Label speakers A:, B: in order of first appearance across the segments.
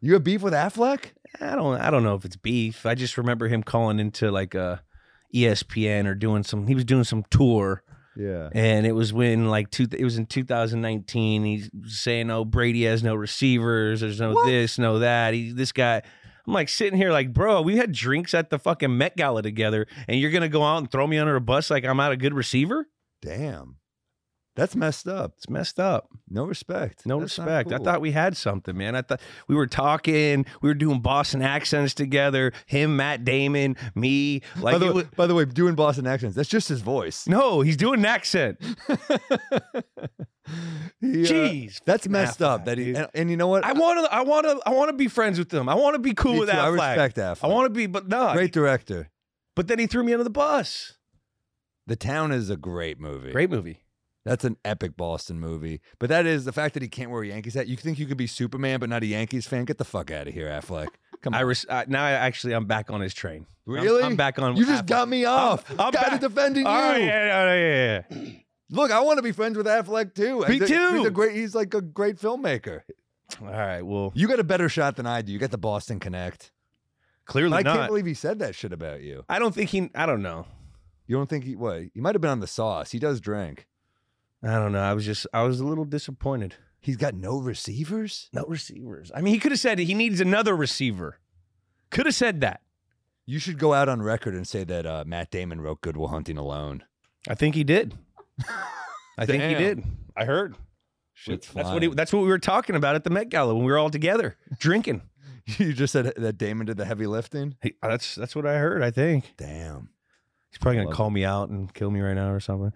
A: You have beef with Affleck?
B: I don't I don't know if it's beef. I just remember him calling into like uh, a ESPN or doing some he was doing some tour
A: Yeah.
B: and it was when like two it was in 2019 he's saying oh Brady has no receivers there's no
A: What?
B: this no that he this guy I'm like sitting here like bro we had drinks at the fucking Met Gala together and you're going to go out and throw me under a bus like I'm not a good receiver
A: Damn. That's messed up.
B: it's messed up
A: No respect.
B: no
A: That's
B: respect I thought we had something man I thought we were talking we were doing Boston accents together him Matt Damon me like
A: by, the,
B: was,
A: by the way, doing Boston accents, that's just his voice.
B: no he's doing an accent
A: He, uh,
B: jeez
A: that's messed up. That he and, and you know what?
B: I want to. I want to. I want to be friends with them. I want to be cool with
A: too.
B: that
A: I respect Affleck.
B: I want to be, but no.
A: Great director.
B: But then he threw me under the bus.
A: The Town is a great movie.
B: Great movie.
A: That's an epic Boston movie. But that is the fact that he can't wear a Yankees hat. You think you could be Superman but not a Yankees fan? Get the fuck out of here, Affleck. Come on.
B: I res- uh, now. I actually, I'm back on his train. I'm-
A: really?
B: I'm, back on.
A: You just
B: Affleck.
A: got me off.
B: I'm
A: Got
B: back.
A: defending you.
B: right, yeah, yeah, yeah, yeah.
A: Look, I want to be friends with Affleck too.
B: Me too.
A: He's a great. He's like a great filmmaker.
B: All right. Well,
A: You got a better shot than I do. You got the Boston Connect.
B: clearly
A: I
B: not.
A: can't believe he said that shit about you.
B: I don't think he. I don't know.
A: You don't think he? What? He might have been on the sauce. He does drink.
B: I don't know. I was just. I was a little disappointed.
A: He's got no receivers.
B: No receivers. I mean, he could have said he needs another receiver. Could have said that.
A: You should go out on record and say that uh, Matt Damon wrote "Good Goodwill Hunting alone.
B: I think he did. I think he
A: Damn.
B: did. I heard.
A: Shit's
B: that's what he,
A: flying.
B: that's what we were talking about at the Met Gala when we were all together drinking.
A: you just said that Damon did the heavy lifting.
B: That's that's what I heard. I think
A: Damn.
B: He's probably gonna
A: Love
B: call me out and kill me right now or something.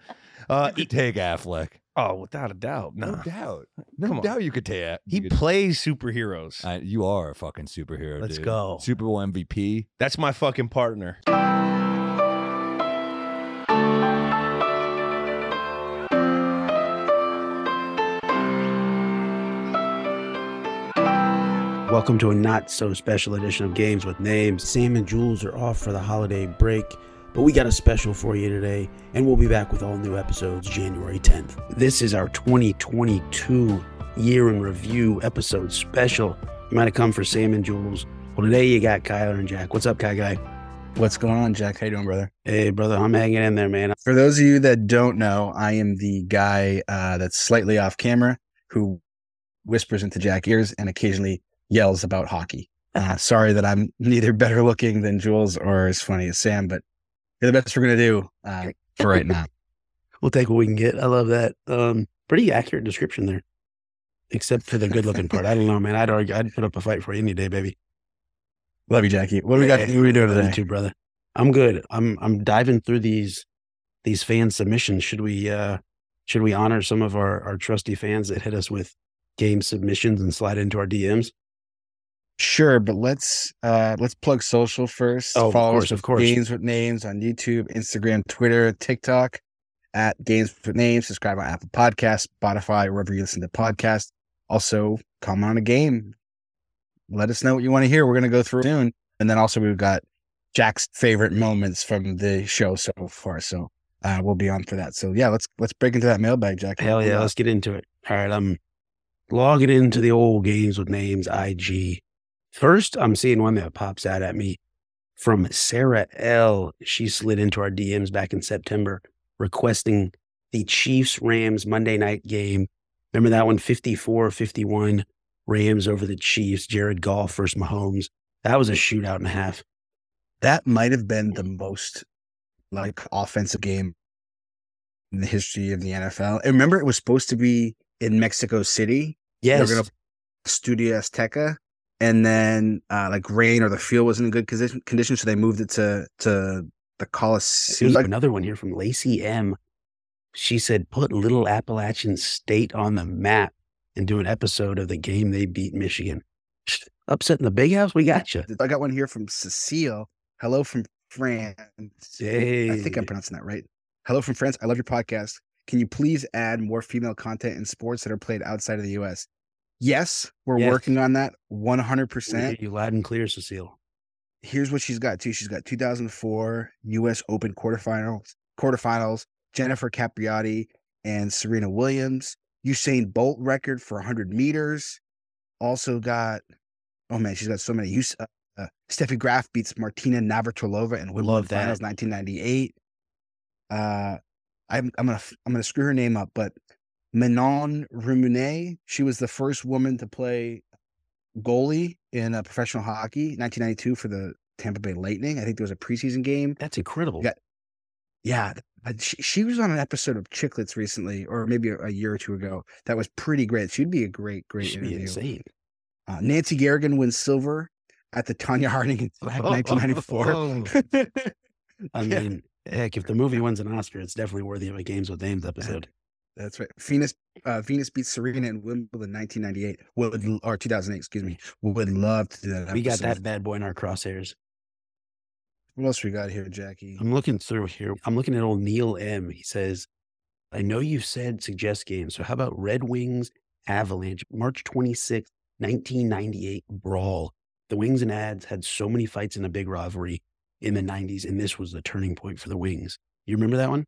B: Uh,
A: You could take Affleck.
B: oh, without a doubt,
A: No
B: no.
A: doubt. No
B: Come on.
A: doubt you could take it.
B: He plays superheroes.
A: Uh, you are a fucking superhero.
B: Let's
A: dude.
B: go.
A: Super Bowl MVP.
B: That's my fucking partner.
C: Welcome to a not so special edition of Games with Names. Sam and Jules are off for the holiday break, but we got a special for you today, and we'll be back with all new episodes January 10th. This is our 2022 year in review episode special. You might have come for Sam and Jules. Well, today you got Kyler and Jack. What's up, Kai Guy?
D: What's going on, Jack? How you doing, brother?
C: Hey, brother, I'm hanging in there, man.
D: For those of you that don't know, I am the guy uh, that's slightly off camera who whispers into Jack ears and occasionally yells about hockey. Uh, sorry that I'm neither better looking than Jules or as funny as Sam, but you're the best we're gonna do uh, for right now.
C: We'll take what we can get. I love that. Um, pretty accurate description there, except for the good looking part. I don't know, man. I'd argue, I'd put up a fight for you any day, baby.
D: Love you, Jackie. What do we got? What are we doing today?
C: too, brother. I'm good. I'm I'm diving through these these fan submissions. Should we uh should we honor some of our our trusty fans that hit us with game submissions and slide into our DMs?
D: Sure, but let's uh let's plug social first.
C: Oh, of
D: Follow us
C: course, of course.
D: Games with Names on YouTube, Instagram, Twitter, TikTok at Games with Names. Subscribe on Apple Podcasts, Spotify, wherever you listen to podcasts. Also, comment on a game. Let us know what you want to hear. We're gonna go through soon, and then also we've got Jack's favorite moments from the show so far. So uh, we'll be on for that. So yeah, let's let's break into that mailbag, Jack.
C: Hell yeah, let's get into it. All right, I'm logging into the old games with names IG. First, I'm seeing one that pops out at me from Sarah L. She slid into our DMs back in September requesting the Chiefs Rams Monday night game. Remember that one 54 51 Rams over the Chiefs, Jared Goff versus Mahomes. That was a shootout and a half.
D: that might have been the most like offensive game in the history of the NFL. And remember, it was supposed to be in Mexico City.
C: Yes.
D: Studio Azteca, and then uh, like rain or the field wasn't in good condition, condition, so they moved it to to the Coliseum.
C: Here's another one here from Lacey M. She said, put Little Appalachian State on the map and do an episode of the game they beat Michigan. Upsetting the big house? We got you.
D: I got one here from Cecile. Hello from France. I think I'm pronouncing that right. Hello from France. I love your podcast. Can you please add more female content in sports that are played outside of the US? Yes, we're
C: Yes.
D: working on that 100%.
C: hear you loud and clear, Cecile.
D: Here's what she's got too. She's got 2004 US Open quarterfinals, quarterfinals, Jennifer Capriati and Serena Williams, Usain Bolt record for 100 meters. Also got oh man, she's got so many. S- uh, uh, Steffi Graf beats Martina Navratilova in Wimbledon
C: Love that.
D: Finals 1998. Uh, I'm I'm gonna I'm gonna screw her name up, but Manon Rumune, she was the first woman to play goalie in uh, professional hockey, 1992 for the Tampa Bay Lightning. I think there was a preseason game.
C: That's incredible.
D: Yeah. Yeah, she, she was on an episode of Chicklets recently, or maybe a, a year or two ago. That was pretty great. She'd be a great, great
C: be
D: interview.
C: insane.
D: Uh, Nancy Kerrigan wins silver at the Tonya Harding in 1994.
C: I
D: Yeah.
C: mean, heck, if the movie wins an Oscar, it's definitely worthy of a Games with Names episode.
D: That's right. Venus uh, Venus beats Serena in Wimbledon 1998. Would or 2008, excuse me. Would love to do that.
C: We got that bad boy in our crosshairs.
D: What else we got here, Jackie?
C: I'm looking through here. I'm looking at old Neil M. He says, I know you said suggest games. So how about Red Wings Avalanche, March 26, 1998 brawl? The Wings and Ads had so many fights in a big rivalry in the 90s, and this was the turning point for the Wings. You remember that one?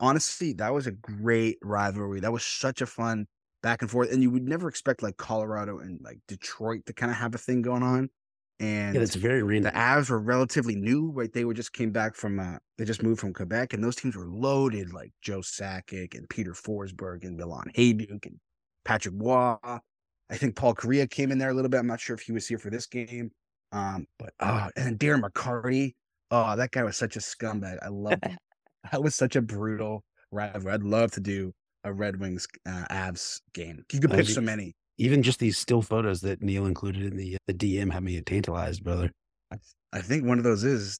D: Honestly, that was a great rivalry. That was such a fun back and forth. And you would never expect like Colorado and like Detroit to kind of have a thing going on. And
C: Yeah, that's very random.
D: the Avs were relatively new, right? They were just came back from uh they just moved from Quebec and those teams were loaded like Joe Sakic and Peter Forsberg and Milan Hejduk and Patrick Roy. I think Paul Kariya came in there a little bit. I'm not sure if he was here for this game. Um, but oh, and then Darren McCarty. Oh, that guy was such a scumbag. I love that was such a brutal rivalry. I'd love to do a Red Wings uh, Avs game. You could pick so many.
C: Even just these still photos that Neil included in the, the DM have me tantalized, brother.
D: I think one of those is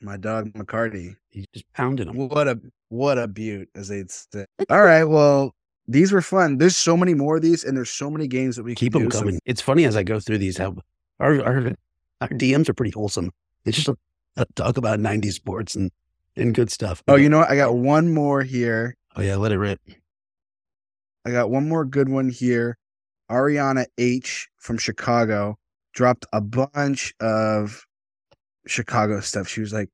D: my dog McCarty.
C: He's just pounding them.
D: What a what a beaut, as they'd say. All right, well, these were fun. There's so many more of these, and there's so many games that we
C: Keep them
D: do. So-
C: coming. it's funny as I go through these how our, our our DMs are pretty wholesome. It's just a, talk about 90s sports and and good stuff.
D: oh, you know what? I got one more here.
C: Oh yeah, let it rip.
D: I got one more good one here. Ariana H from Chicago dropped a bunch of Chicago stuff. She was like,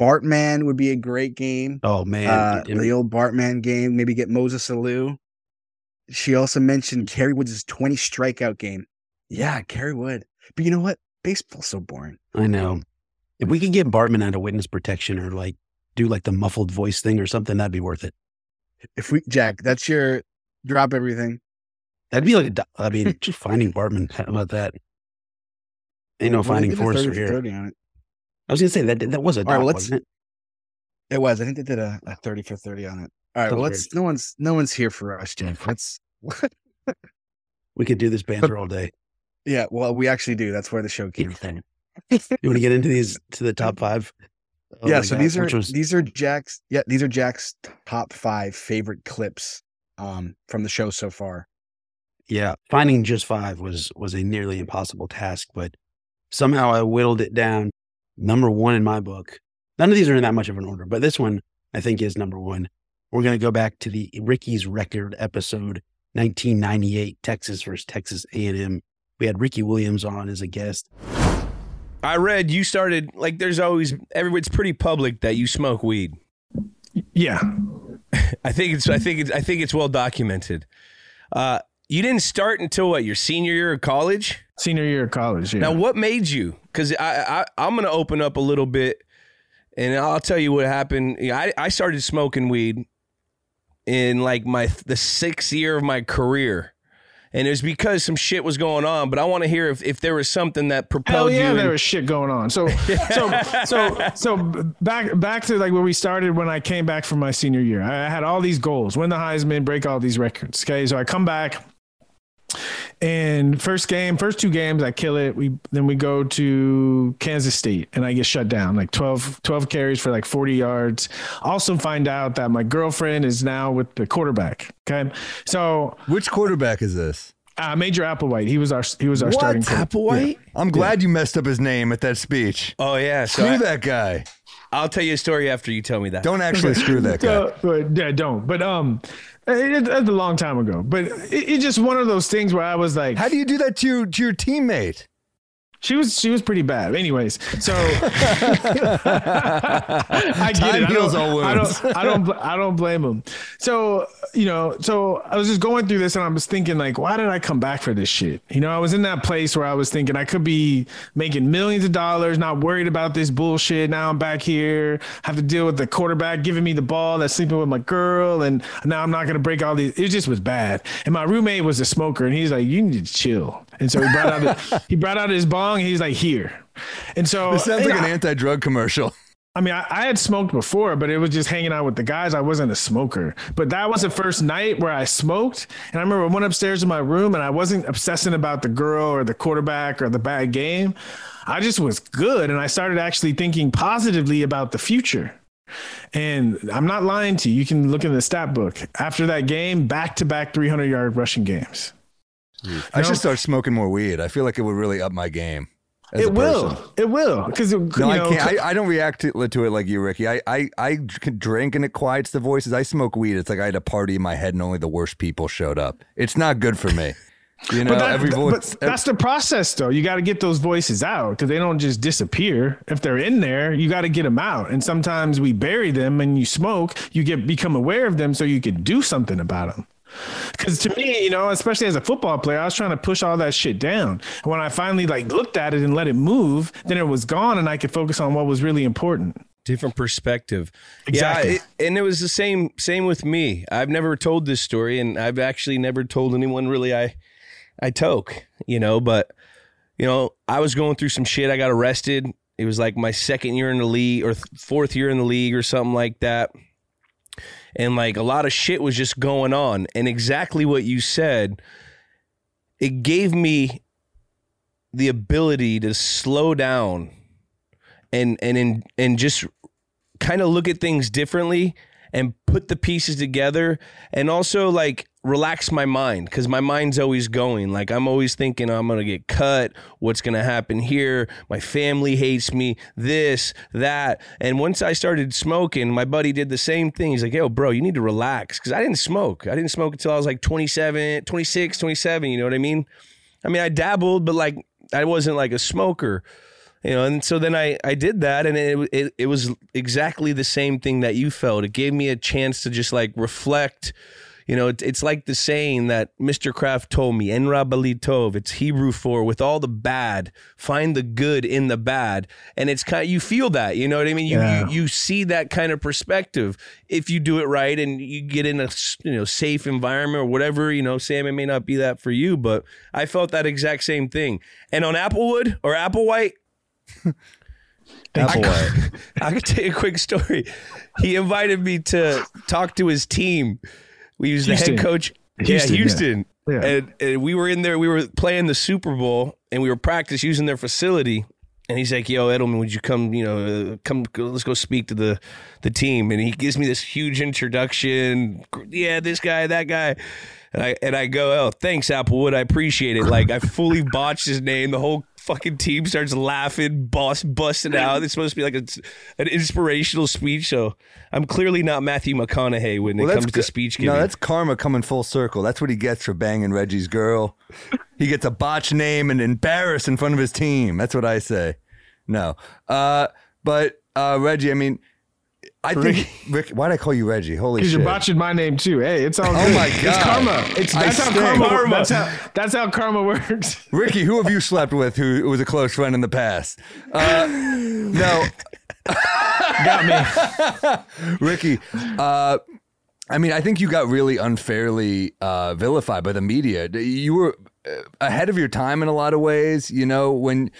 D: Bartman would be a great game.
C: Oh man,
D: uh,
C: and-
D: the old Bartman game. Maybe get Moses Alou. She also mentioned Kerry Woods' 20 strikeout game. Yeah, Kerry Wood. But you know what? Baseball's so boring.
C: I know. If we could get Bartman out of witness protection or like do like the muffled voice thing or something, that'd be worth it.
D: If we, Jack, that's your drop everything.
C: That'd be like a I mean, just finding Bartman. How about that? Ain't no
D: Well,
C: finding Forrester
D: 30 for
C: here.
D: 30 on it.
C: I was gonna say that that was a
D: All right, well, let's-
C: it?
D: It was. I think they did a, a 30 for 30 on it. All right, well, let's. No one's no one's here for us, Jeff. Let's.
C: We could do this banter all day.
D: yeah, well, we actually do. That's where the show came from.
C: You want to get into these to the top five? Oh
D: yeah, so
C: God,
D: these are
C: was-
D: these are Jack's. Yeah, these are Jack's top five favorite clips um from the show so far.
C: yeah. Finding just five was was a nearly impossible task, but somehow I whittled it down. Number one in my book. None of these are in that much of an order, but this one I think is number one. We're gonna go back to the Ricky's record episode, 1998, Texas versus Texas A&M. We had Ricky Williams on as a guest.
B: I read you started like there's always every it's pretty public that you smoke weed.
E: Yeah.
B: I think it's I think it's I think it's well documented. Uh you didn't start until what your senior year of college.
E: Senior year of college. Yeah.
B: Now, what made you? Because I, I I'm gonna open up a little bit, and I'll tell you what happened. Yeah, I I started smoking weed in like my the sixth year of my career, and it was because some shit was going on. But I want to hear if, if there was something that propelled Hell
E: yeah,
B: you.
E: there
B: in-
E: was shit going on. So, so, so, so back back to like where we started when I came back from my senior year. I had all these goals: win the Heisman, break all these records. Okay, so I come back, and first game, first two games, I kill it. We then we go to Kansas State, and I get shut down like 12, 12 carries for like forty yards. Also, find out that my girlfriend is now with the quarterback. Okay, so
A: Which quarterback is this?
E: uh, Major Applewhite, he was our he was our
A: What?
E: starting. quarterback.
B: Applewhite.
A: I'm glad you messed up his name at that speech.
B: Oh yeah, so
A: Screw
B: I,
A: that guy.
B: I'll tell you a story after you tell me that.
A: Don't actually screw that guy.
E: So, but yeah, don't. But um, it, it's a long time ago. But it, it's just one of those things where I was like,
A: How do you do that to your to your teammate?
E: She was she was pretty bad. Anyways, so I get
A: Time
E: it. I don't,
A: all
E: I don't I don't I don't blame him. So you know, so I was just going through this and I was thinking like, why did I come back for this shit? You know, I was in that place where I was thinking I could be making millions of dollars, not worried about this bullshit. Now I'm back here, have to deal with the quarterback giving me the ball, that's sleeping with my girl, and now I'm not gonna break all these. It just was bad. And my roommate was a smoker, and he's like, you need to chill. And so he brought out he brought out his bong. And he's like, here. And so
A: This sounds like an anti-drug commercial.
E: I mean, I, I had smoked before, but it was just hanging out with the guys. I wasn't a smoker. But that was the first night where I smoked. And I remember I went upstairs to my room and I wasn't obsessing about the girl or the quarterback or the bad game. I just was good. And I started actually thinking positively about the future. And I'm not lying to you. You can look in the stat book. After that game, back to back 300 yard rushing games.
A: I should start smoking more weed. I feel like it would really up my game.
E: It will. It will. Because,
A: No,
E: you
A: I can't. I, I don't react to, to it like you, Ricky. I, I, I can drink and it quiets the voices. I smoke weed. It's like I had a party in my head and only the worst people showed up. It's not good for me. You know,
E: But, that-
A: every voice.
E: but that's the process, though. You got to get those voices out because they don't just disappear. If they're in there, you got to get them out. And sometimes we bury them, and you smoke. You get become aware of them, so you can do something about them. Because to me, you know, especially as a football player, I was trying to push all that shit down. And when I finally like looked at it and let it move, then it was gone, and I could focus on what was really important.
B: different perspective.
E: Exactly.
B: Yeah, it, and it was the same same with me. I've never told this story, and I've actually never told anyone really. I I toke, you know, but you know, I was going through some shit. I got arrested. It was like my second year in the league or th- fourth year in the league or something like that. And like a lot of shit was just going on. And exactly what you said, it gave me the ability to slow down and and and, and just kind of look at things differently and put the pieces together and also like relax my mind because my mind's always going. Like i'm always thinking i'm gonna get cut. What's gonna happen here? My family hates me. This that. And once i started smoking my buddy did the same thing. He's like yo bro you need to relax. Because i didn't smoke. I didn't smoke until i was like 27 26 27 you know what i mean? I mean i dabbled but like i wasn't like a smoker you know and so then i i did that and it, it it was exactly the same thing that you felt. It gave me a chance to just like reflect. You know it, it's like the saying that mr kraft told me en rabali tov. It's hebrew for with all the bad find the good in the bad. And it's kind you feel that you know what i mean? You,
E: Yeah.
B: you you see that kind of perspective. If you do it right and you get in a you know safe environment or whatever you know sam it may not be that for you but i felt that exact same thing. And on applewood or applewhite
E: Thank you.
B: I could tell you a quick story. He invited me to talk to his team. We was the head coach.
E: Houston,
B: yeah,
E: yeah.
B: Houston.
E: Yeah.
B: And, and we were in there. We were playing the Super Bowl, and we were practice using their facility. And he's like, "Yo, Edelman, would you come? You know, come. Let's go speak to the the team." And he gives me this huge introduction. Yeah, this guy, that guy. And I and I go, "Oh, thanks, Applewood. I appreciate it." Like I fully botched his name. The whole fucking team starts laughing, boss busting out. It's supposed to be like a, an inspirational speech. So I'm clearly not Matthew McConaughey when it comes to speech giving.
A: No, that's karma coming full circle. That's what he gets for banging Reggie's girl. he gets a botch name and embarrassed in front of his team. That's what I say. No, uh, but uh, Reggie, I mean, I think Rick. Why did I call you Reggie? Holy shit!
E: Because you're botching my name too. Hey, it's all
A: Oh
E: good.
A: my
E: It's karma. It's
A: I
E: that's how
A: stink.
E: karma.
B: Karma.
E: That's how that's how karma works.
A: Ricky, who have you slept with who was a close friend in the past? Uh, no,
E: Got me.
A: Ricky, uh, I mean, I think you got really unfairly uh, vilified by the media. You were uh, ahead of your time in a lot of ways. You know, when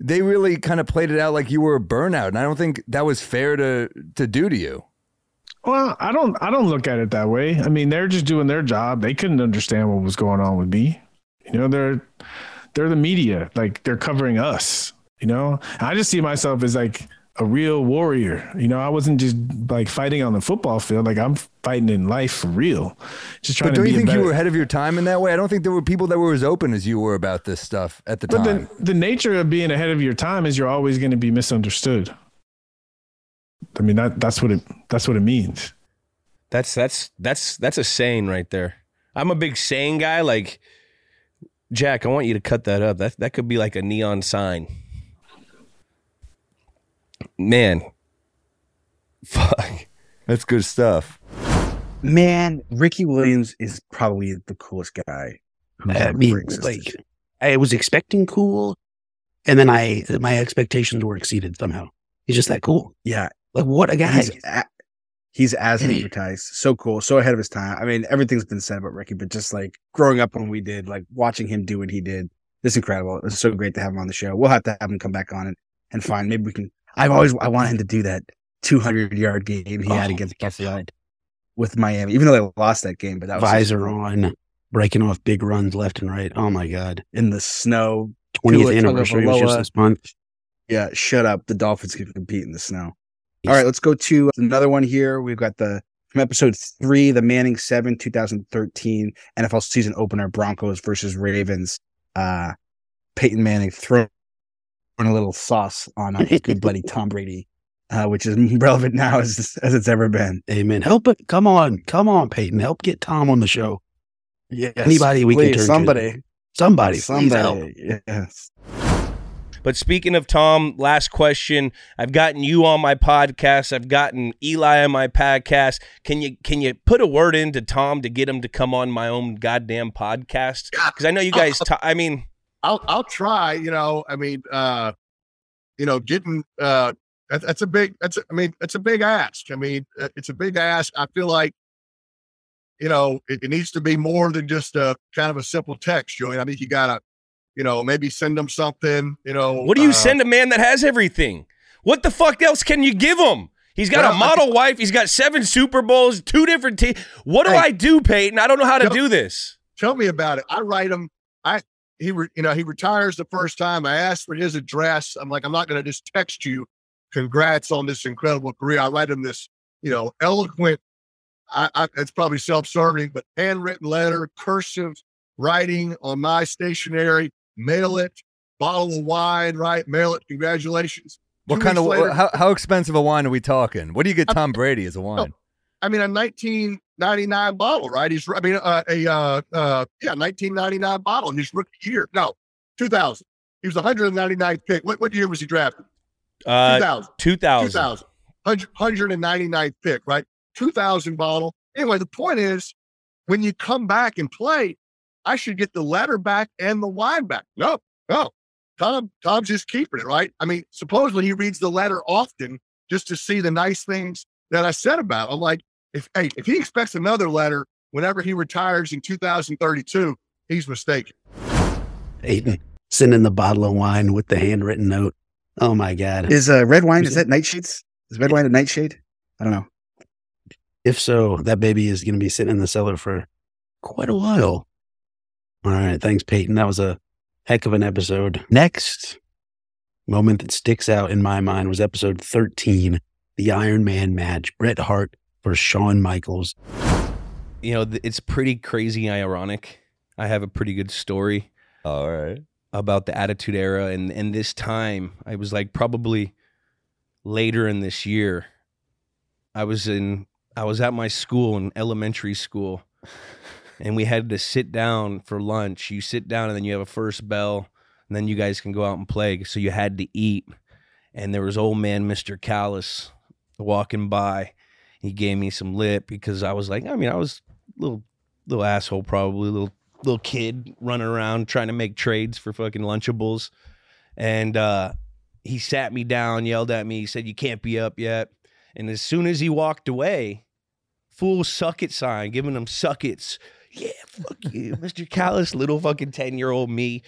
A: they really kind of played it out like you were a burnout, and I don't think that was fair to to do to you.
E: Well, I don't I don't look at it that way. I mean, they're just doing their job. They couldn't understand what was going on with me. You know, they're they're the media. Like they're covering us, you know? I just see myself as like a real warrior. You know, I wasn't just like fighting on the football field. Like I'm fighting in life for real. Just trying
A: But
E: to
A: don't
E: be
A: you
E: a
A: think you were ahead of your time in that way? I don't think there were people that were as open as you were about this stuff at the
E: But
A: time.
E: But the, the nature of being ahead of your time is you're always going to be misunderstood. I mean that that's what it that's what it means.
B: That's that's that's that's a saying right there. I'm a big saying guy. Like Jack, I want you to cut that up. That that could be like a neon sign. Man. Fuck.
A: That's good stuff.
D: Man, Ricky Williams is probably the coolest guy. who
C: I
D: ever
C: mean,
D: existed.
C: like, I was expecting cool, and then I my expectations were exceeded somehow. He's just that cool.
D: yeah,
C: Like, what a guy!
D: he's a, he's as advertised. So cool, so ahead of his time. I mean, everything's been said about Ricky, but just like growing up when we did, like watching him do what he did, it's incredible. It's so great to have him on the show. We'll have to have him come back on and and find maybe we can. I've always I want him to do that 200 yard game he had
C: Oh,
D: against
C: my
D: Buffalo with Miami, even though they lost that game. But that was
C: visor on, breaking off big runs left and right. Oh my god!
D: in the snow.
C: Twentieth
D: Tua
C: anniversary was just this month.
D: Yeah, shut up. The Dolphins can compete in the snow. All right, let's go to another one here. We've got the from episode three, the Manning seven, 2013 NFL season opener, Broncos versus Ravens. Uh Peyton Manning throwing a little sauce on uh, his good buddy Tom Brady, uh, which is relevant now as as it's ever been.
C: Amen. Help it. Come on, come on, Peyton. Help get Tom on the show.
D: Yes,
C: Anybody we can
D: please,
C: turn to.
D: somebody,
C: Somebody,
D: somebody, yes.
B: But speaking of Tom, last question. I've gotten you on my podcast. I've gotten Eli on my podcast. Can you can you put a word into Tom to get him to come on my own goddamn podcast? Because I know you guys. ta- I mean,
F: I'll I'll try. You know, I mean, uh, you know, getting uh, that, that's a big. That's a, I mean, it's a big ask. I mean, uh, it's a big ask. I feel like, you know, it, it needs to be more than just a kind of a simple text, Joey. I think you gotta, you know, maybe send them something. You know,
B: what do you
F: uh,
B: send a man that has everything? What the fuck else can you give him? He's got
F: Well,
B: a model wife. He's got seven Super Bowls, two different teams. What do
F: Hey.
B: I do, Peyton? I don't know how to
F: Tell-
B: do this.
F: Tell me about it. I write him. I he re, you know he retires the first time. I asked for his address. I'm like, I'm not going to just text you. Congrats on this incredible career. I write him this, you know, eloquent. I, I it's probably self-serving, but handwritten letter, cursive writing on my stationery. Mail it. Bottle of wine, right? Mail it. Congratulations.
A: What kind of
F: later-
A: how, how expensive a wine are we talking? What do you get Tom Brady as a wine?
F: I mean, a 1999 bottle, right? He's, I mean, uh, a, uh, uh, yeah, 1999 bottle in his rookie year. No, 2000. He was 199th pick. What, what year was he drafted?
B: Uh,
F: 2000.
B: 2000.
F: 2000. 100, 199th pick, right? 2000 bottle. Anyway, the point is, when you come back and play, I should get the letter back and the wine back. No, no. Tom, Tom's just keeping it, right? I mean, supposedly he reads the letter often just to see the nice things that I said about. it. I'm like, if hey, if he expects another letter whenever he retires in 2032, he's mistaken.
C: Peyton sending the bottle of wine with the handwritten note. Oh my god!
D: Is uh, red wine? Is that nightshades? Is red wine a nightshade? I don't know.
C: If so, that baby is going to be sitting in the cellar for quite a while. All right. Thanks, Peyton. That was a heck of an episode. Next moment that sticks out in my mind was episode 13, the Iron Man match. Bret Hart versus Shawn Michaels.
B: You know, it's pretty crazy ironic. I have a pretty good story.
A: All right.
B: about the attitude era and and this time i was like probably later in this year i was in i was at my school in elementary school and we had to sit down for lunch you sit down and then you have a first bell and then you guys can go out and play so you had to eat and there was old man mr callis walking by he gave me some lip because i was like i mean i was a little little asshole probably little little kid running around trying to make trades for fucking Lunchables. And uh, he sat me down, yelled at me, he said, You can't be up yet. And as soon as he walked away, full suck it sign, giving him suckets. Yeah, fuck you, Mr. Callis, little fucking 10 year old me.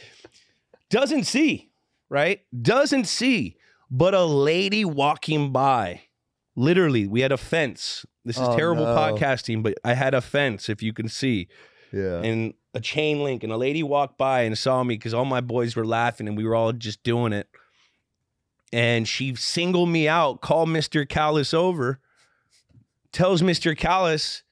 B: Doesn't see, right? Doesn't see, but a lady walking by. Literally, we had a fence. This is
A: Oh,
B: terrible
A: no.
B: podcasting, but I had a fence, if you can see.
A: Yeah.
B: and a chain link and a lady walked by and saw me because all my boys were laughing and we were all just doing it. And she singled me out called mr callis over tells mr callis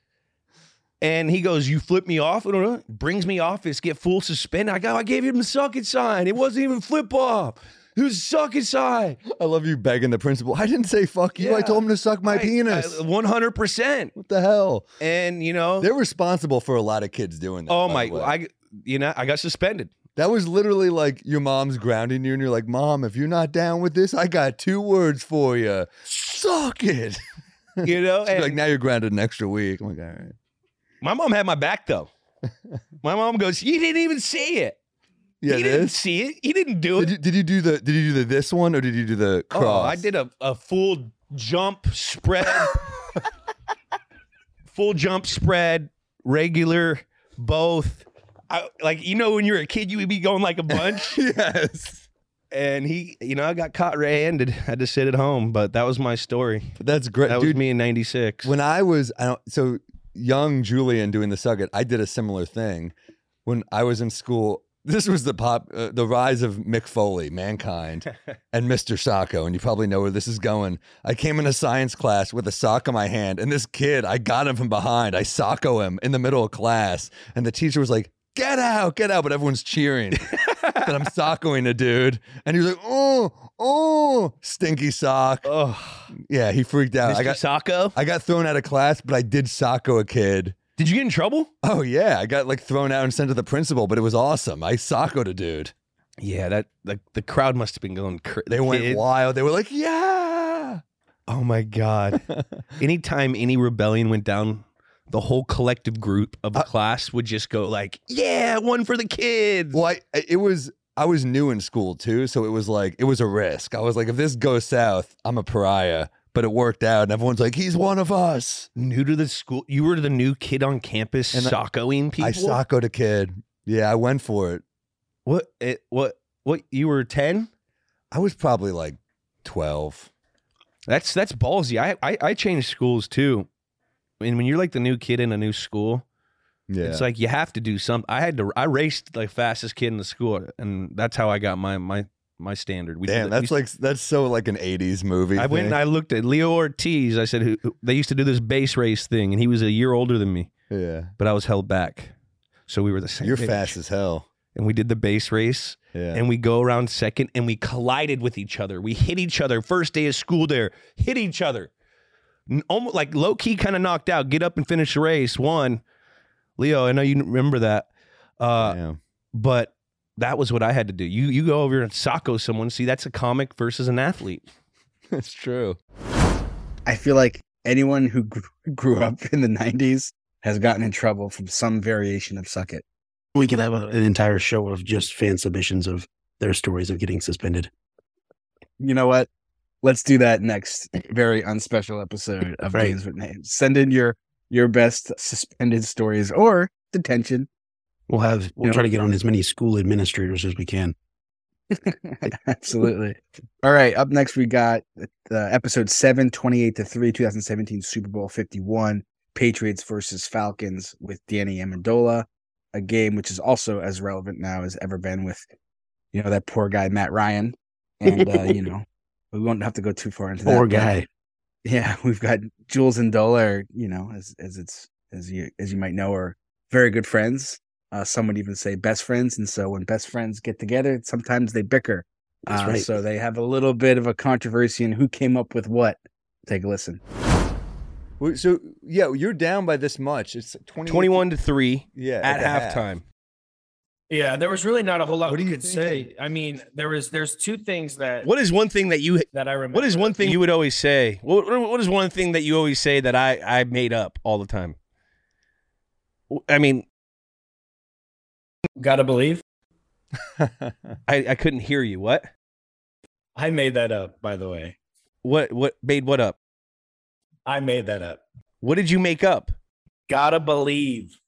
B: and he goes you flip me off? Brings me office get full suspended i go i gave him the suck it sign. It wasn't even flip off it was suck it sign
A: I love you begging the principal. I didn't say fuck you. I told him to suck my
B: I-
A: penis.
B: 100%
A: what the hell?
B: and you know
A: They're responsible for a lot of kids doing that.
B: Oh my! I you know, I got suspended.
A: That was literally like your mom's grounding you, and you're like, "Mom, if you're not down with this, I got two words for you: suck it."
B: You know, and
A: like, "Now you're grounded an extra week." I'm like, "All right."
B: my mom had my back though. my mom goes, "You didn't even see it.
A: Yeah,
B: he didn't see it. He didn't do it."
A: Did you, did you do the Did you do the this one or did you do the cross?
B: Oh, I did a, a full jump spread, full jump spread, regular, both. I, like you know, when you're a kid, you would be going like a bunch.
A: yes,
B: and he, you know, I got caught red-handed. Had to sit at home, but that was my story.
A: that's great,
B: That was
A: dude.
B: me in '96.
A: When I was I don't, so young, Julian doing the suck it, I did a similar thing when I was in school. This was the pop, uh, the rise of Mick Foley, mankind, and Mr. Socko, and you probably know where this is going. I came in a science class with a sock in my hand, and this kid, I got him from behind. I socko him in the middle of class, and the teacher was like, "Get out, get out!" But everyone's cheering that I'm sockoing a dude, and he was like, "Oh, oh, stinky sock."
B: Oh,
A: Yeah, he freaked out.
B: Mr.
A: I got
B: Socko.
A: I got thrown out of class, but I did socko a kid.
B: Did you get in trouble?
A: Oh yeah, I got like thrown out and sent to the principal, but it was awesome. I sockoed a dude.
B: Yeah, that the, the crowd must have been going. Cra-
A: They went
B: kids.
A: wild. They were like, "Yeah!"
B: Oh my god! Anytime any rebellion went down, the whole collective group of the uh, class would just go like, "Yeah, one for the kids."
A: Well, I, it was I was new in school too, so it was like it was a risk. I was like, if this goes south, I'm a pariah. But it worked out, and everyone's like, "He's one of us."
B: New to the school, you were the new kid on campus,
A: And
B: sockoing people.
A: I sockoed a kid. Yeah, I went for it.
B: What? It, what? What? You were ten?
A: I was probably like twelve.
B: That's that's ballsy. I, I I changed schools too, and when you're like the new kid in a new school,
A: Yeah,
B: it's like you have to do something. I had to. I raced the fastest kid in the school, and that's how I got my my my standard. We did
A: damn,
B: we
A: that's like that's so like an '80s movie.
B: I went and. I looked at Leo Ortiz. I said, who, who- they used to do this base race thing, and he was a year older than me,
A: yeah,
B: but I was held back. So we were the same.
A: you're
B: age.
A: fast as hell.
B: And we did the base race,
A: Yeah,
B: and we go around second, and we collided with each other. We hit each other. First day of school there, hit each other. Almost like low key, kind of knocked out. Get up and finish the race. One, Leo. I know you remember that. Uh,
A: Damn.
B: but that was what I had to do. You you go over and socko someone. See, that's a comic versus an athlete.
A: that's true.
D: I feel like anyone who grew up in the 90s has gotten in trouble from some variation of suck it.
C: We could have a, an entire show of just fan submissions of their stories of getting suspended.
D: You know what? Let's do that next very unspecial episode of
C: Right.
D: Games with Names. Send in your your best suspended stories or detention.
C: We'll have we'll
D: You know-
C: try to get on as many school administrators as we can.
D: Absolutely. All right. Up next, we got uh, episode 7, 28 to 3, 2017 Super Bowl 51, Patriots versus Falcons with Danny Amendola, a game which is also as relevant now as ever been with, you know, that poor guy, Matt Ryan. And, uh, you know, we won't have to go too far into that.
C: Poor guy.
D: Yeah. We've got Jules and Dola, are, you know, as, as it's, as you, as you might know, are very good friends. Uh, some would even say best friends. And so when best friends get together, sometimes they bicker.
C: That's
D: Uh,
C: right.
D: So they have a little bit of a controversy in who came up with what. Take a listen.
A: So yeah, you're down by this much. It's 20,
B: Twenty-one to three
A: Yeah,
B: at
A: the half.
B: halftime.
G: Yeah, there was really not a whole lot
A: What do you
G: could
A: think?
G: say. I mean, there was there's two things that
B: What is one thing that you?
G: that I remember.
B: What is one thing you would always say? What What is one thing that you always say that I I made up all the time? I mean,
G: gotta believe?
B: I I couldn't hear you. What?
G: I made that up, by the way.
B: What what made what up?
G: I made that up.
B: What did you make up?
G: Gotta believe.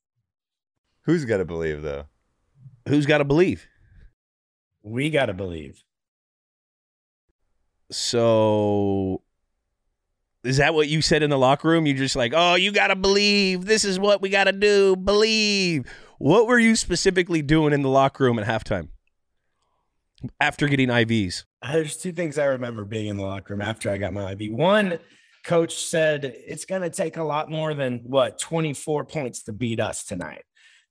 A: Who's got to believe though?
B: Who's got to believe?
G: We gotta believe.
B: So is that what you said in the locker room? You just like, "Oh, you got to believe. This is what we got to do. Believe." What were you specifically doing in the locker room at halftime? After getting IVs.
G: Uh, There's two things I remember being in the locker room after I got my IV. One, coach said it's gonna take a lot more than what 24 points to beat us tonight.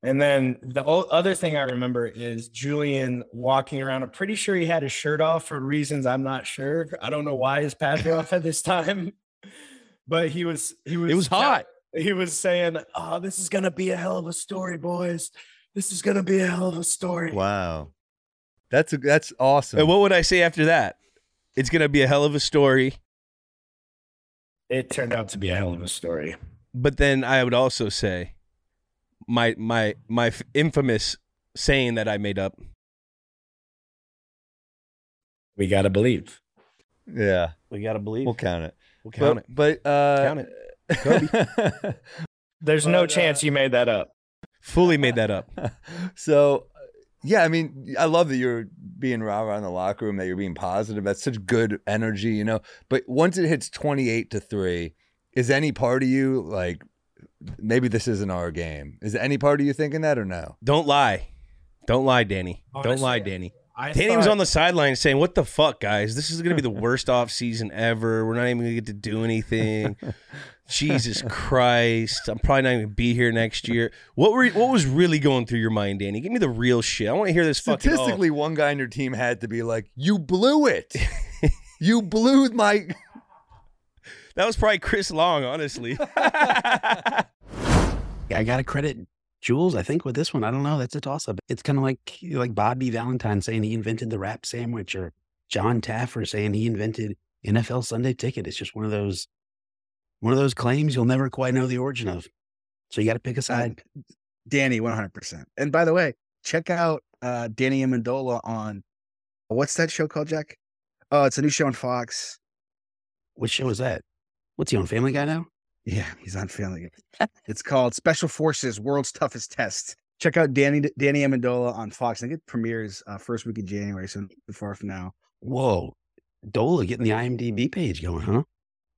G: And then the other thing I remember is Julian walking around. I'm pretty sure he had his shirt off for reasons I'm not sure. I don't know why his pants were off at this time, but he was he was
B: It was hot.
G: He was saying, "Oh, this is gonna be a hell of a story, boys. This is gonna be a hell of a story.
A: Wow. That's a, that's awesome.
B: And what would I say after that? It's gonna be a hell of a story.
G: It turned out to be a hell of a story.
B: But then I would also say my my my infamous saying that I made up.
G: We gotta believe.
A: yeah,
B: We gotta believe.
A: we'll count it.
B: We'll count
A: but, But uh,
B: Count it.
G: There's
A: But,
G: no
A: uh,
G: chance you made that up.
B: Fully made that up.
A: so yeah, I mean, I love that you're being rah rah in the locker room, that you're being positive. That's such good energy, you know. But once it hits 28 to three, is any part of you like, maybe this isn't our game? Is any part of you thinking that or no?
B: Don't lie. Don't lie, Danny. Don't lie, Danny.
G: I
B: Danny was on the sideline saying, "What the fuck, guys? This is going to be the worst off season ever. We're not even going to get to do anything. Jesus Christ! I'm probably not even gonna be here next year. What were what was really going through your mind, Danny? Give me the real shit. I want to hear this fucking. oh,
A: Statistically, one guy on your team had to be like, "You blew it. you blew my."
B: that was probably Chris Long, honestly.
C: I got to credit Jules, I think, with this one. I don't know. That's a toss up. It's kind of like like Bobby Valentine saying he invented the wrap sandwich or Jon Taffer saying he invented NFL Sunday ticket. It's just one of those one of those claims you'll never quite know the origin of. So you got to pick a side.
D: Danny, 100%. And by the way, check out uh, Danny Amendola on what's that show called, Jack? Oh, it's a new show on Fox.
C: What show is that? What's he on Family Guy now?
D: Yeah, he's on Family Guy. it's called Special Forces: World's Toughest Test. Check out Danny Danny Amendola on Fox. I think it premieres uh, first week of January, so far from now.
C: Whoa. Dola getting the IMDb page going, huh?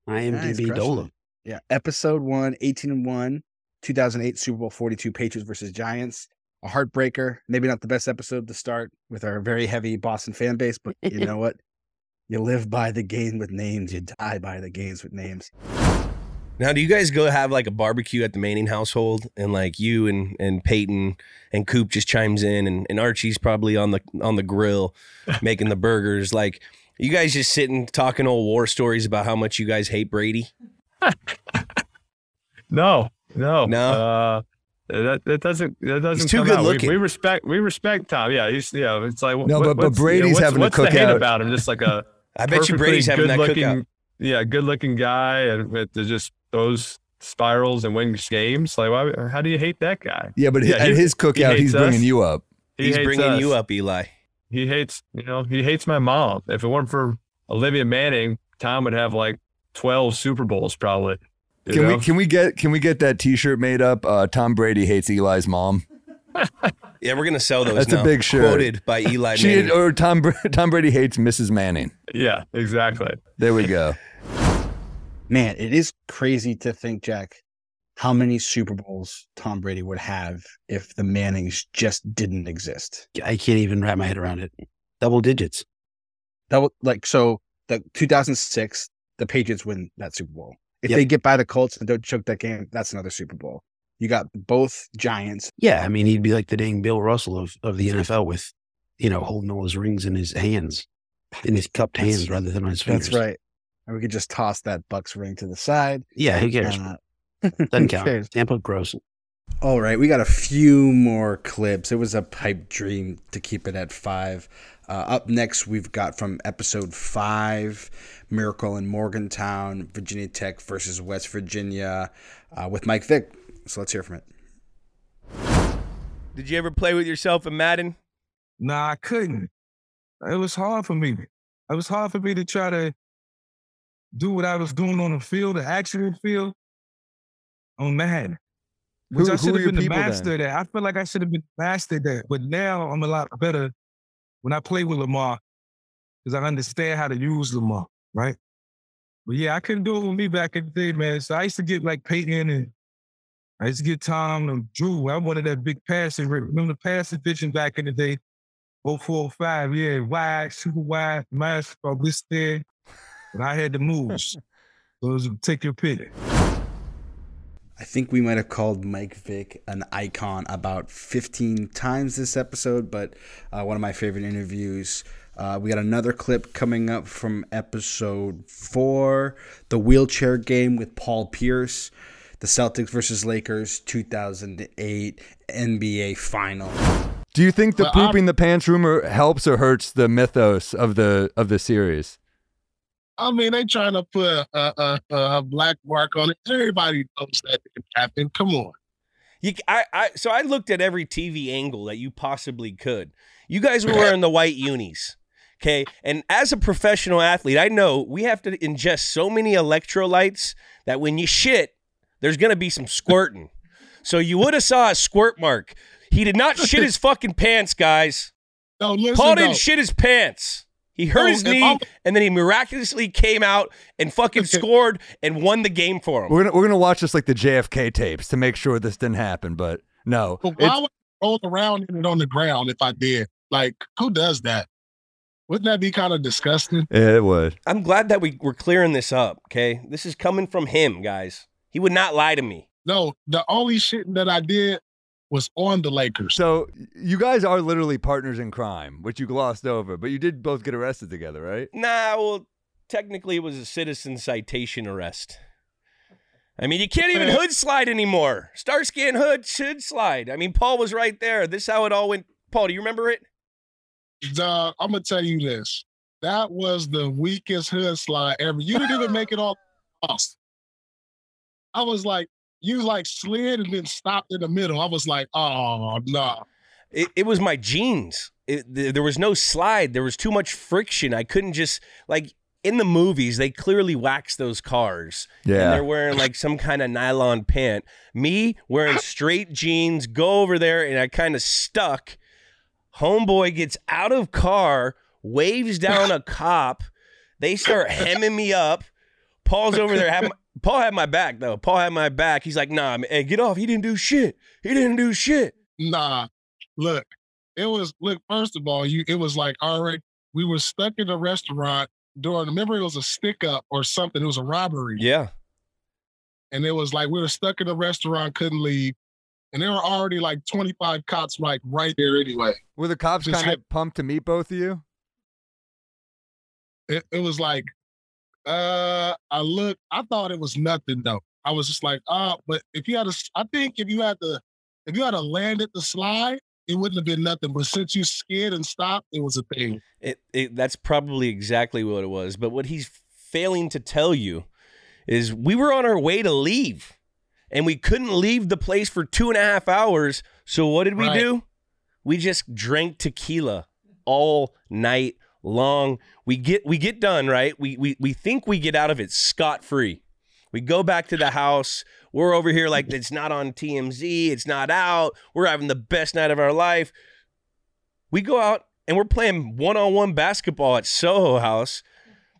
C: IMDb
D: crushing
C: Dola.
D: Yeah, episode one, 18 and one, 2008 Super Bowl 42 Patriots versus Giants. A heartbreaker. Maybe not the best episode to start with our very heavy Boston fan base, but you know what? You live by the game with names. You die by the games with names.
B: Now, do you guys go have like a barbecue at the Manning household, and like you and and Peyton and Coop just chimes in, and, and Archie's probably on the on the grill making the burgers. Like, you guys just sitting talking old war stories about how much you guys hate Brady.
E: No, no,
B: No?
E: Uh, that that doesn't that doesn't.
B: too
E: come
B: good
E: out. We-
B: looking.
E: We, respect we respect Tom. Yeah, he's yeah. It's like
A: No, but- but
E: what's- you know,
A: Brady's
E: what's-
A: having to
E: what's
A: cook
E: the hate about him. Just like a
B: I bet you Brady's having that
E: good-looking-
B: cookout.
E: Yeah, good looking guy, and with the, just those spirals and wins games. Like, why, how do you hate that guy?
A: Yeah, but
E: Yeah,
A: at
E: he-
A: his cookout,
E: hates
A: he's bringing
E: us.
A: you up.
E: He
B: He's bringing
E: us.
B: you up, Eli.
E: He hates, you know, he hates my mom. If it weren't for Olivia Manning, Tom would have like twelve Super Bowls probably.
A: Can
E: know?
A: we can we get can we get that T-shirt made up? Uh, Tom Brady hates Eli's mom.
B: Yeah, we're gonna sell those.
A: That's a big shirt.
B: Quoted by Eli
A: She
B: Manning.
A: or Tom Bra- Tom Brady hates Mrs. Manning.
E: Yeah, exactly.
A: There we go.
D: Man, it is crazy to think, Jack, how many Super Bowls Tom Brady would have if the Mannings just didn't exist.
C: I can't even wrap my head around it. Double digits.
D: That would like so the 2006, the Patriots win that Super Bowl. If
C: Yep.
D: they get by the Colts and don't choke that game, that's another Super Bowl. You got both Giants.
C: Yeah, I mean, he'd be like the dang Bill Russell of, of the NFL with, you know, holding all his rings in his hands, in his cupped
D: That's-
C: hands rather than on his fingers.
D: That's right. And we could just toss that Bucks ring to the side.
C: Yeah, who cares?
D: Uh,
C: Doesn't
D: who
C: count.
D: cares?
C: Tampa gross.
D: All right, we got a few more clips. It was a pipe dream to keep it at five. Uh, up next, we've got from episode five Miracle in Morgantown, Virginia Tech versus West Virginia uh, with Mike Vick. So let's hear from it.
B: Did you ever play with yourself in Madden?
H: Nah, I couldn't. It was hard for me. It was hard for me to try to do what I was doing on the field, the actual field, on Madden. Which
A: Who-
H: I should have been the
A: then?
H: master there. I feel like I should have been master there. But now I'm a lot better when I play with Lamar because I understand how to use Lamar, right? But yeah, I couldn't do it with me back in the day, man. So I used to get like Peyton and I used to get Tom and Drew. I wanted that big passing. Remember the passing vision back in the day? 0405, yeah, wide, super wide, mass this there. But I had the moves. so it was take your pick.
D: I think we might have called Mike Vick an icon about 15 times this episode, but uh, one of my favorite interviews. Uh, we got another clip coming up from episode four, the wheelchair game with Paul Pierce. the Celtics versus Lakers 2008 NBA final.
A: Do you think the
I: Well, I'm-
A: pooping the pants rumor helps or hurts the mythos of the of the series?
I: I mean, they trying to put a, a, a, black mark on it. Everybody knows that it happened. Come on.
B: You, I, I, so I looked at every TV angle that you possibly could. You guys were wearing the white unis, okay? And as a professional athlete, I know we have to ingest so many electrolytes that when you shit, there's gonna be some squirting. So you would have saw a squirt mark. He did not shit his fucking pants, guys.
I: No, listen.
B: Paul didn't shit his pants. He hurt
I: No,
B: his knee,
I: I'm-
B: and then he miraculously came out and fucking scored and won the game for him.
A: We're gonna we're gonna watch this like the JFK tapes to make sure this didn't happen, but no.
I: But why would I roll around in it on the ground if I did? Like, who does that? Wouldn't that be kind of disgusting?
A: Yeah, it would.
B: I'm glad that we, we're clearing this up, okay? This is coming from him, guys. He would not lie to me.
I: No, the only shit that I did was on the Lakers.
A: So you guys are literally partners in crime, which you glossed over, but you did both get arrested together, right?
B: Nah, well, technically it was a citizen citation arrest. I mean, you can't even hood slide anymore. Starsky and Hutch should slide. I mean, Paul was right there. This is how it all went. Paul, do you remember it?
I: Dog, I'm gonna tell you this. That was the weakest hood slide ever. You didn't even make it all off. I was like, you like slid and then stopped in the middle. I was like, oh no.
B: It, it was my jeans. It, th- there was no slide. There was too much friction. I couldn't just like in the movies. They clearly wax those cars, and
A: Yeah.
B: they're wearing like some kind of nylon pant. Me wearing straight jeans, go over there, and I kind of stuck. Homeboy gets out of car, waves down a cop. They start hemming me up. Paul's over there. Have my, Paul had my back though. Paul had my back. He's like, "Nah, man, hey, get off. He didn't do shit. He didn't do shit."
I: Nah, look, it was look. First of all, you it was like all right. We were stuck in a restaurant during. Remember, it was a stick up or something. It was a robbery,
B: Yeah.
I: and it was like we were stuck in a restaurant, couldn't leave, and there were already like twenty five cops like right there anyway.
A: Were the cops
I: Just
A: kind of pumped to meet both of you?
I: It, it was like, uh, I look. I thought it was nothing though. I was just like, ah, but if you had a, I think if you had to, if you had to land at the slide, it wouldn't have been nothing. But since you skid and stopped, it was a thing.
B: It, it that's probably exactly what it was. But what he's failing to tell you is we were on our way to leave, and we couldn't leave the place for two and a half hours. So what did we
I: Right.
B: do? We just drank tequila all night long. We get we get done right. We we we think we get out of it scot free. We go back to the house. We're over here like it's not on TMZ. It's not out. We're having the best night of our life. We go out and we're playing one on one basketball at Soho House.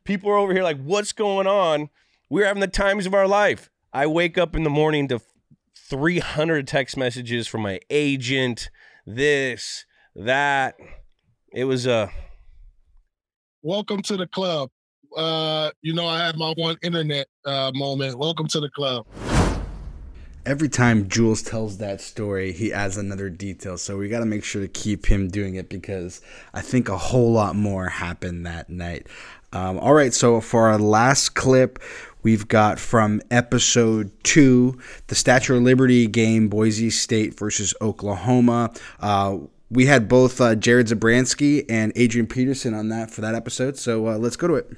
B: People are over here like, what's going on? We're having the times of our life. I wake up in the morning to 300 text messages from my agent, this, that. It was uh, a.
I: welcome to the club. Uh, you know, I had my one internet uh moment. Welcome to the club.
D: Every time Jules tells that story, he adds another detail. So we got to make sure to keep him doing it because I think a whole lot more happened that night. Um, all right, so for our last clip, we've got from episode two, the Statue of Liberty game, Boise State versus Oklahoma. Uh, we had both uh, Jared Zabransky and Adrian Peterson on that for that episode. So uh, let's go to it.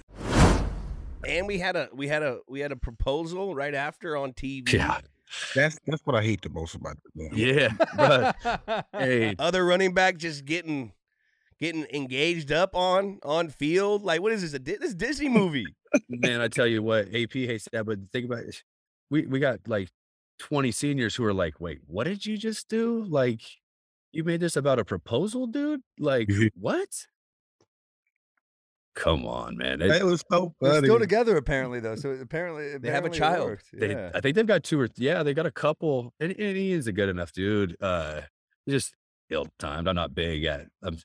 B: And we had a we had a we had a proposal right after on TV.
J: Yeah.
K: That's that's what I hate the most about it.
J: Yeah, but hey,
B: Other running back just getting getting engaged up on on field. Like what is this? A this Disney movie?
J: man, I tell you what, AP hates that, but think about it. We we got like 20 seniors who are like, wait, what did you just do? Like, you made this about a proposal, dude? Like, what? Come on, man. It-
K: That was so
A: They're
K: funny.
A: still together apparently though. So apparently
B: They have a
A: it
B: child.
A: worked.
J: they,
A: Yeah.
J: I think they've got two or yeah, they got a couple, and, and he is a good enough dude. Uh, just ill timed. I'm not big at. Um,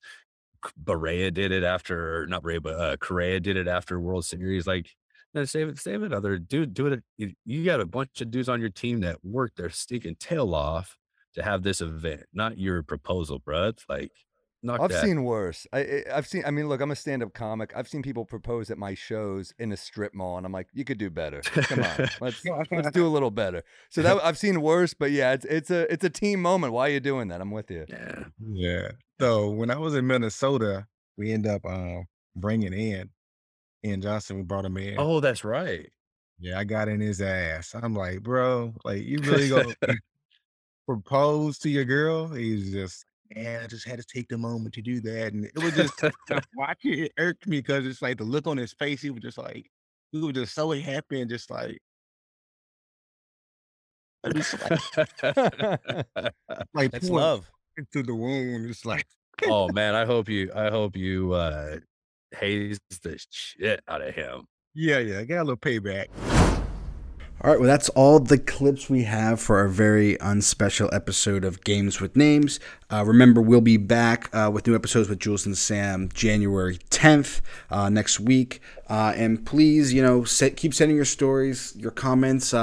J: Berea did it after not Berea, but uh, Correa did it after World Series. Like, no, save it, save it. Other dude, do it. You, you got a bunch of dudes on your team that worked their stinking tail off to have this event, not your proposal, bruh. It's like, Knock
A: I've
J: that.
A: seen worse. I, I I've seen. I mean, look, I'm a stand-up comic. I've seen people propose at my shows in a strip mall, and I'm like, you could do better. Come on, let's let's do a little better. So that I've seen worse, but yeah, it's it's a it's a team moment. Why are you doing that? I'm with you.
J: Yeah.
K: Yeah. So when I was in Minnesota, we end up um, bringing in Ian Johnson. We brought him in.
J: Oh, that's right.
K: Yeah, I got in his ass. I'm like, bro, like you really gonna propose to your girl? He's just, man, I just had to take the moment to do that, and it was just watching it irked me because it's like the look on his face. He was just like, he was just so happy and just like, just like, like
B: That's love.
K: into the wound. It's like,
J: oh man, I hope you I hope you uh haze the shit out of him.
K: yeah, yeah, I got a little payback.
D: All right, well, that's all the clips we have for our very unspecial episode of Games with Names. Uh, remember, we'll be back uh, with new episodes with Jules and Sam January 10th uh, next week. Uh, and please, you know, set, keep sending your stories, your comments.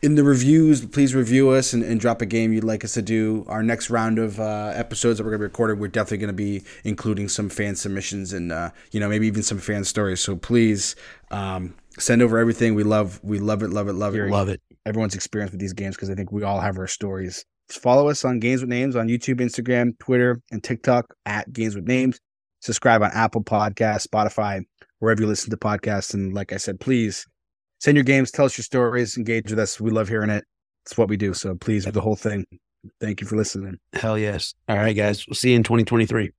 D: In the reviews, please review us and, and drop a game you'd like us to do. Our next round of uh, episodes that we're going to be recording, we're definitely going to be including some fan submissions and uh, you know maybe even some fan stories. So please um, send over everything. We love, we love it, love it, love it,
C: Love it.
D: everyone's experience with these games because I think we all have our stories. Just follow us on Games with Names on YouTube, Instagram, Twitter, and TikTok at Games with Names. Subscribe on Apple Podcasts, Spotify, wherever you listen to podcasts. And like I said, please send your games, tell us your stories, engage with us. We love hearing it. It's what we do. So please, the whole thing. Thank you for listening.
C: Hell yes. All right, guys. We'll see you in 2023.